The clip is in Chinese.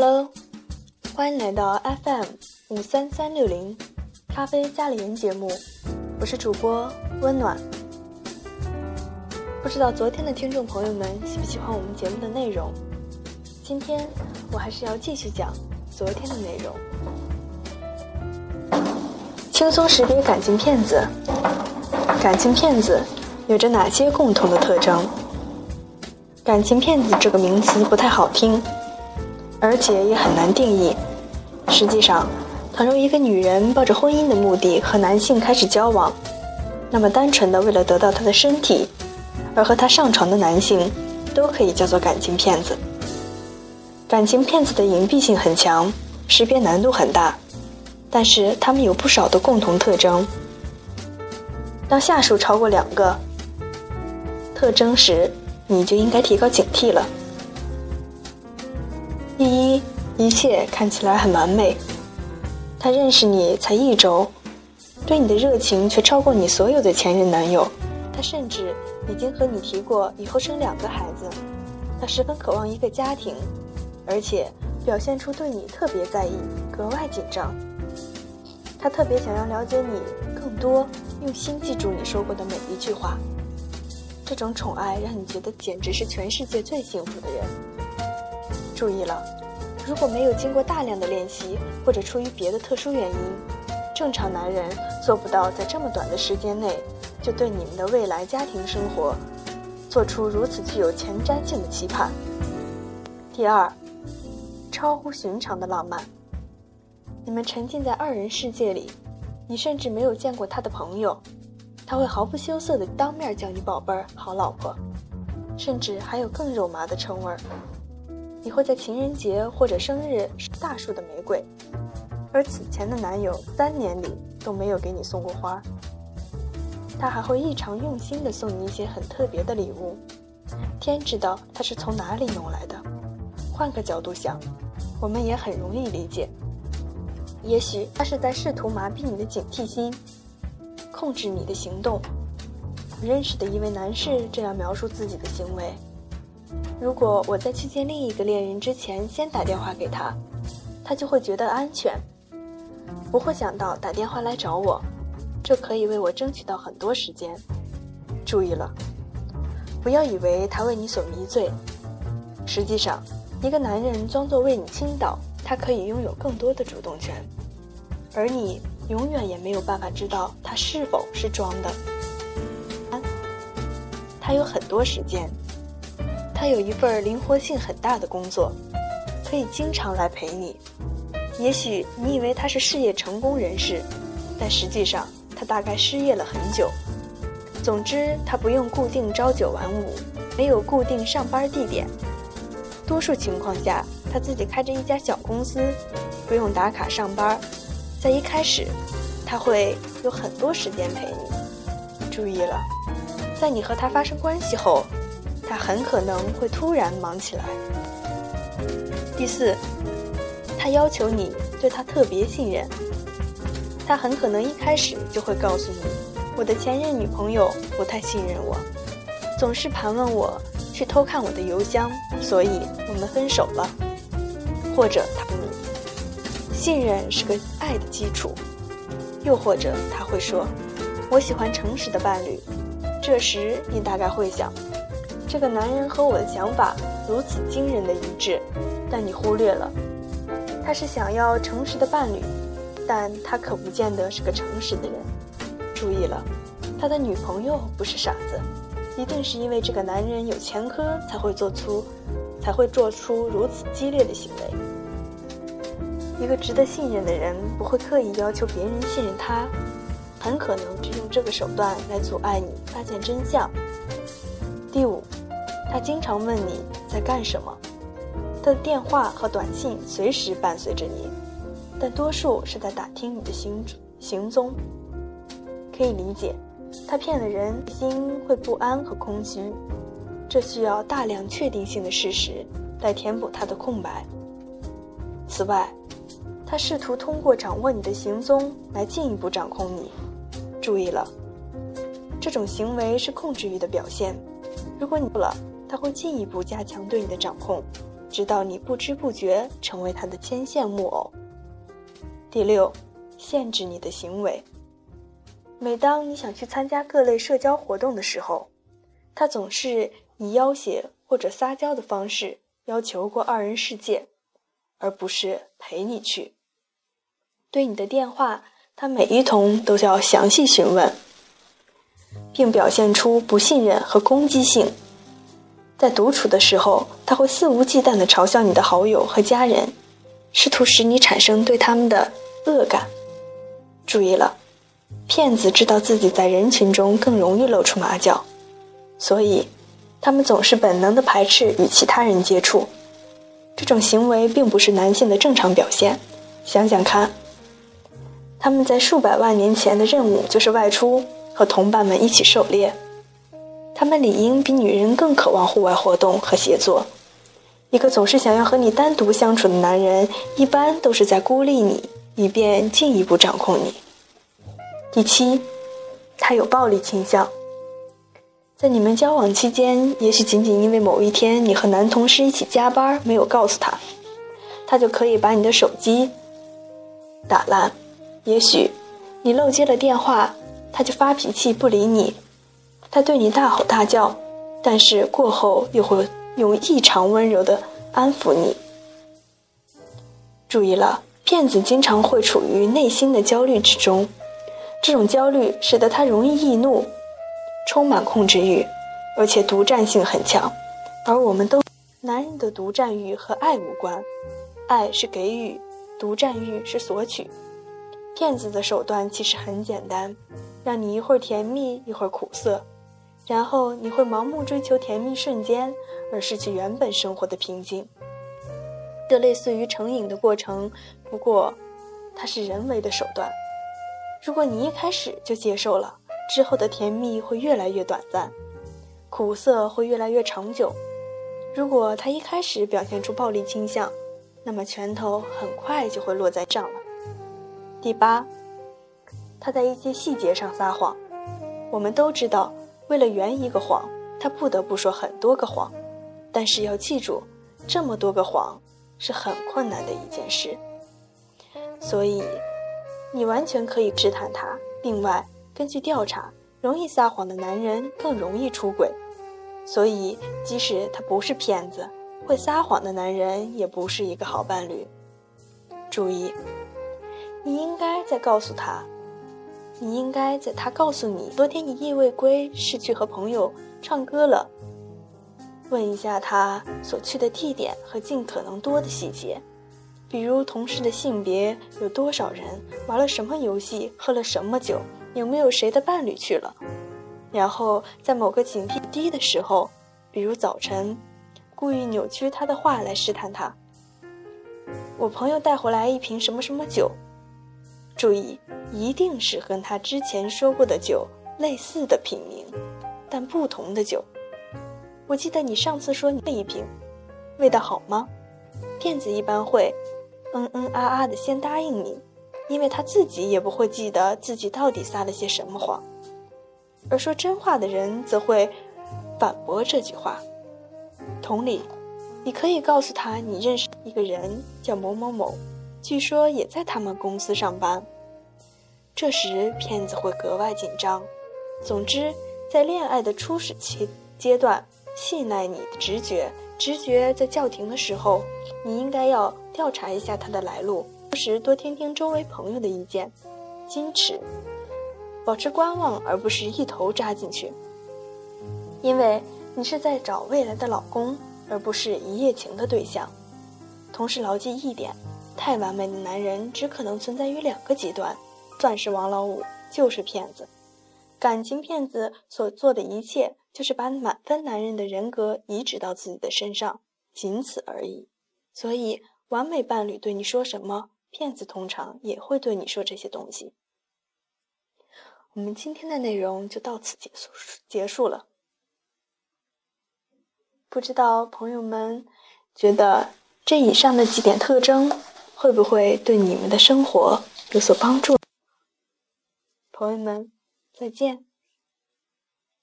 Hello，欢迎来到 FM 五三三六零咖啡加里人节目，我是主播温暖。不知道昨天的听众朋友们喜不喜欢我们节目的内容？今天我还是要继续讲昨天的内容。轻松识别感情骗子，感情骗子有着哪些共同的特征？感情骗子这个名词不太好听，而且也很难定义。实际上，倘若一个女人抱着婚姻的目的和男性开始交往，那么单纯的为了得到他的身体。而和他上床的男性，都可以叫做感情骗子。感情骗子的隐蔽性很强，识别难度很大，但是他们有不少的共同特征。当下属超过两个特征时，你就应该提高警惕了。第一，一切看起来很完美，他认识你才一周，对你的热情却超过你所有的前任男友，他甚至。已经和你提过以后生两个孩子，他十分渴望一个家庭，而且表现出对你特别在意、格外紧张。他特别想要了解你更多，用心记住你说过的每一句话。这种宠爱让你觉得简直是全世界最幸福的人。注意了，如果没有经过大量的练习，或者出于别的特殊原因，正常男人做不到在这么短的时间内。就对你们的未来家庭生活，做出如此具有前瞻性的期盼。第二，超乎寻常的浪漫。你们沉浸在二人世界里，你甚至没有见过他的朋友，他会毫不羞涩地当面叫你宝贝儿、好老婆，甚至还有更肉麻的称谓儿。你会在情人节或者生日大束的玫瑰，而此前的男友三年里都没有给你送过花。他还会异常用心地送你一些很特别的礼物，天知道他是从哪里弄来的。换个角度想，我们也很容易理解。也许他是在试图麻痹你的警惕心，控制你的行动。认识的一位男士这样描述自己的行为：如果我在去见另一个恋人之前先打电话给他，他就会觉得安全，不会想到打电话来找我。这可以为我争取到很多时间。注意了，不要以为他为你所迷醉。实际上，一个男人装作为你倾倒，他可以拥有更多的主动权，而你永远也没有办法知道他是否是装的。他有很多时间，他有一份灵活性很大的工作，可以经常来陪你。也许你以为他是事业成功人士，但实际上。他大概失业了很久。总之，他不用固定朝九晚五，没有固定上班地点。多数情况下，他自己开着一家小公司，不用打卡上班。在一开始，他会有很多时间陪你。注意了，在你和他发生关系后，他很可能会突然忙起来。第四，他要求你对他特别信任。他很可能一开始就会告诉你，我的前任女朋友不太信任我，总是盘问我去偷看我的邮箱，所以我们分手了。或者他你，信任是个爱的基础。又或者他会说，我喜欢诚实的伴侣。这时你大概会想，这个男人和我的想法如此惊人的一致，但你忽略了，他是想要诚实的伴侣。但他可不见得是个诚实的人。注意了，他的女朋友不是傻子，一定是因为这个男人有前科才会做出，才会做出如此激烈的行为。一个值得信任的人不会刻意要求别人信任他，很可能只用这个手段来阻碍你发现真相。第五，他经常问你在干什么，他的电话和短信随时伴随着你。但多数是在打听你的行行踪，可以理解，他骗了人，心会不安和空虚，这需要大量确定性的事实来填补他的空白。此外，他试图通过掌握你的行踪来进一步掌控你。注意了，这种行为是控制欲的表现。如果你不了，他会进一步加强对你的掌控，直到你不知不觉成为他的牵线木偶。第六，限制你的行为。每当你想去参加各类社交活动的时候，他总是以要挟或者撒娇的方式要求过二人世界，而不是陪你去。对你的电话，他每一通都要详细询问，并表现出不信任和攻击性。在独处的时候，他会肆无忌惮地嘲笑你的好友和家人，试图使你产生对他们的恶感。注意了。骗子知道自己在人群中更容易露出马脚，所以他们总是本能的排斥与其他人接触。这种行为并不是男性的正常表现。想想看，他们在数百万年前的任务就是外出和同伴们一起狩猎，他们理应比女人更渴望户外活动和协作。一个总是想要和你单独相处的男人，一般都是在孤立你，以便进一步掌控你。第七，他有暴力倾向。在你们交往期间，也许仅仅因为某一天你和男同事一起加班没有告诉他，他就可以把你的手机打烂；也许你漏接了电话，他就发脾气不理你。他对你大吼大叫，但是过后又会用异常温柔的安抚你。注意了，骗子经常会处于内心的焦虑之中。这种焦虑使得他容易易怒，充满控制欲，而且独占性很强。而我们都，男人的独占欲和爱无关，爱是给予，独占欲是索取。骗子的手段其实很简单，让你一会儿甜蜜一会儿苦涩，然后你会盲目追求甜蜜瞬间，而失去原本生活的平静。这类似于成瘾的过程，不过，它是人为的手段。如果你一开始就接受了，之后的甜蜜会越来越短暂，苦涩会越来越长久。如果他一开始表现出暴力倾向，那么拳头很快就会落在账了。第八，他在一些细节上撒谎。我们都知道，为了圆一个谎，他不得不说很多个谎。但是要记住，这么多个谎是很困难的一件事。所以。你完全可以试探他。另外，根据调查，容易撒谎的男人更容易出轨，所以即使他不是骗子，会撒谎的男人也不是一个好伴侣。注意，你应该再告诉他，你应该在他告诉你昨天一夜未归是去和朋友唱歌了，问一下他所去的地点和尽可能多的细节。比如同事的性别有多少人，玩了什么游戏，喝了什么酒，有没有谁的伴侣去了？然后在某个警惕低的时候，比如早晨，故意扭曲他的话来试探他。我朋友带回来一瓶什么什么酒，注意，一定是跟他之前说过的酒类似的品名，但不同的酒。我记得你上次说你那一瓶，味道好吗？骗子一般会。嗯嗯啊啊的先答应你，因为他自己也不会记得自己到底撒了些什么谎，而说真话的人则会反驳这句话。同理，你可以告诉他你认识一个人叫某某某，据说也在他们公司上班。这时骗子会格外紧张。总之，在恋爱的初始期阶段，信赖你的直觉。直觉在叫停的时候，你应该要调查一下他的来路，同时多听听周围朋友的意见。矜持，保持观望，而不是一头扎进去。因为你是在找未来的老公，而不是一夜情的对象。同时牢记一点：太完美的男人只可能存在于两个极端，钻石王老五，就是骗子。感情骗子所做的一切。就是把满分男人的人格移植到自己的身上，仅此而已。所以，完美伴侣对你说什么，骗子通常也会对你说这些东西。我们今天的内容就到此结束结束了。不知道朋友们觉得这以上的几点特征会不会对你们的生活有所帮助？朋友们，再见。